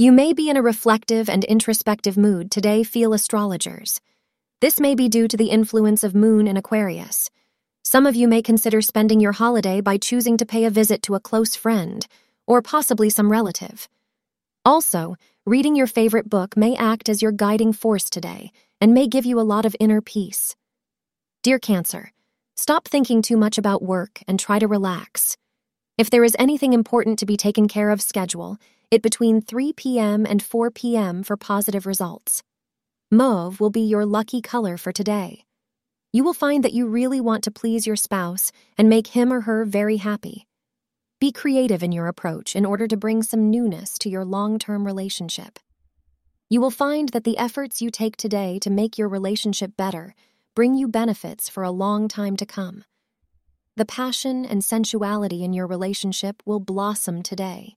You may be in a reflective and introspective mood today, feel astrologers. This may be due to the influence of Moon in Aquarius. Some of you may consider spending your holiday by choosing to pay a visit to a close friend or possibly some relative. Also, reading your favorite book may act as your guiding force today and may give you a lot of inner peace. Dear Cancer, stop thinking too much about work and try to relax. If there is anything important to be taken care of, schedule it between 3 p.m. and 4 p.m. for positive results. Mauve will be your lucky color for today. You will find that you really want to please your spouse and make him or her very happy. Be creative in your approach in order to bring some newness to your long term relationship. You will find that the efforts you take today to make your relationship better bring you benefits for a long time to come. The passion and sensuality in your relationship will blossom today.